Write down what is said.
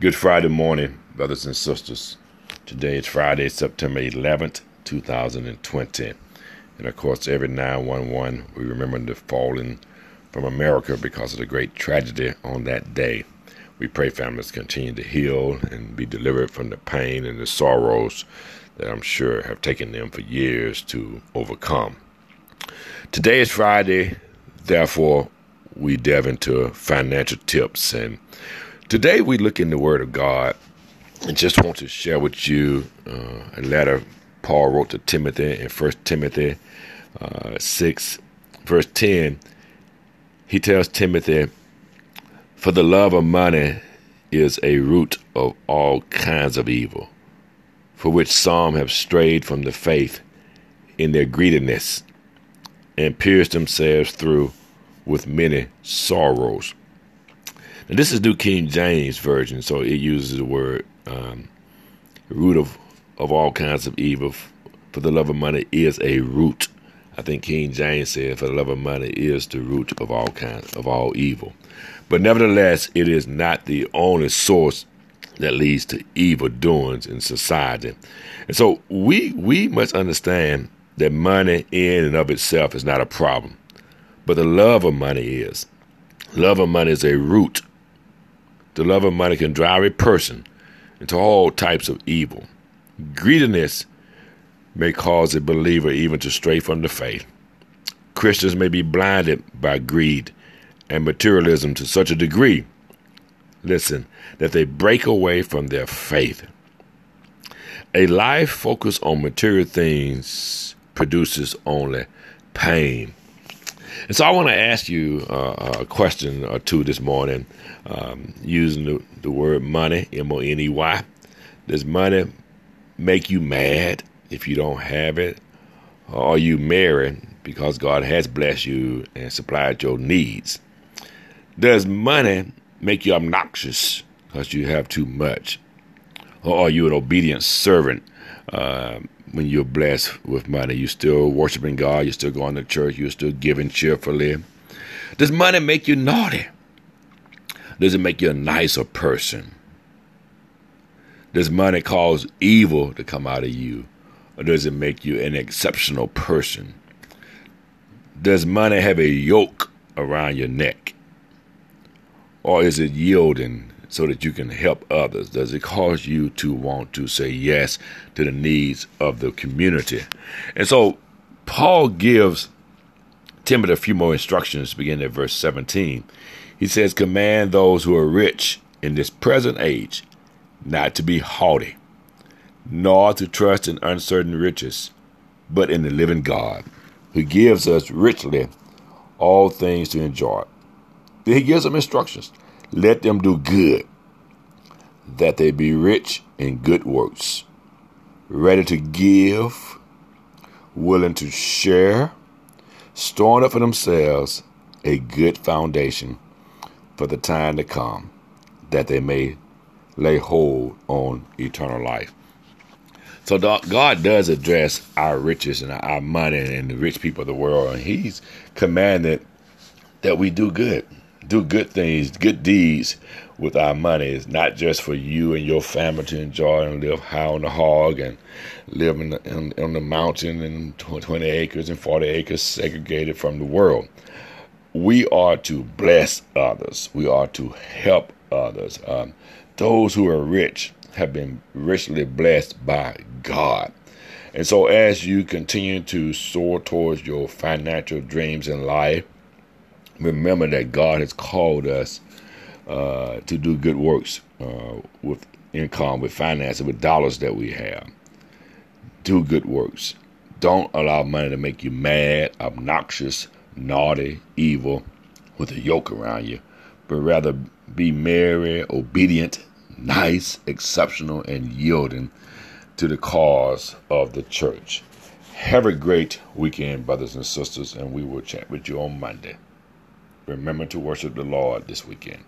Good Friday morning, brothers and sisters. Today is Friday, September 11th, 2020. And of course, every 911, we remember the fallen from America because of the great tragedy on that day. We pray families continue to heal and be delivered from the pain and the sorrows that I'm sure have taken them for years to overcome. Today is Friday, therefore, we delve into financial tips. And today we look in the Word of God and just want to share with you uh, a letter Paul wrote to Timothy in 1 Timothy uh, 6, verse 10. He tells Timothy, For the love of money is a root of all kinds of evil, for which some have strayed from the faith in their greediness and pierced themselves through with many sorrows. Now, this is New King James Version, so it uses the word um, root of, of all kinds of evil. For the love of money is a root. I think King James said, "For the love of money is the root of all kinds of all evil." But nevertheless, it is not the only source that leads to evil doings in society. And so we we must understand that money in and of itself is not a problem. But the love of money is. Love of money is a root. The love of money can drive a person into all types of evil. Greediness may cause a believer even to stray from the faith. Christians may be blinded by greed and materialism to such a degree, listen, that they break away from their faith. A life focused on material things produces only pain. And so I want to ask you uh, a question or two this morning um, using the, the word money, M O N E Y. Does money make you mad if you don't have it? Or are you married because God has blessed you and supplied your needs? Does money make you obnoxious because you have too much? Or are you an obedient servant? Uh, when you're blessed with money. You're still worshiping God. You're still going to church. You're still giving cheerfully. Does money make you naughty? Does it make you a nicer person? Does money cause evil to come out of you? Or does it make you an exceptional person? Does money have a yoke around your neck? Or is it yielding so that you can help others? Does it cause you to want to say yes to the needs of the community? And so Paul gives Timothy a few more instructions beginning at verse 17. He says, Command those who are rich in this present age not to be haughty, nor to trust in uncertain riches, but in the living God, who gives us richly all things to enjoy. Then he gives them instructions. Let them do good, that they be rich in good works, ready to give, willing to share, storing up for themselves a good foundation for the time to come, that they may lay hold on eternal life. So God does address our riches and our money and the rich people of the world, and He's commanded that we do good do good things, good deeds with our money. It's not just for you and your family to enjoy and live high on the hog and live in the, in, on the mountain and 20 acres and 40 acres segregated from the world. We are to bless others. We are to help others. Um, those who are rich have been richly blessed by God. And so, as you continue to soar towards your financial dreams in life, remember that God has called us uh, to do good works uh, with income, with finances, with dollars that we have. Do good works. Don't allow money to make you mad, obnoxious, naughty, evil, with a yoke around you, but rather be merry, obedient, nice, exceptional, and yielding to the cause of the church. Have a great weekend, brothers and sisters, and we will chat with you on Monday remember to worship the Lord this weekend.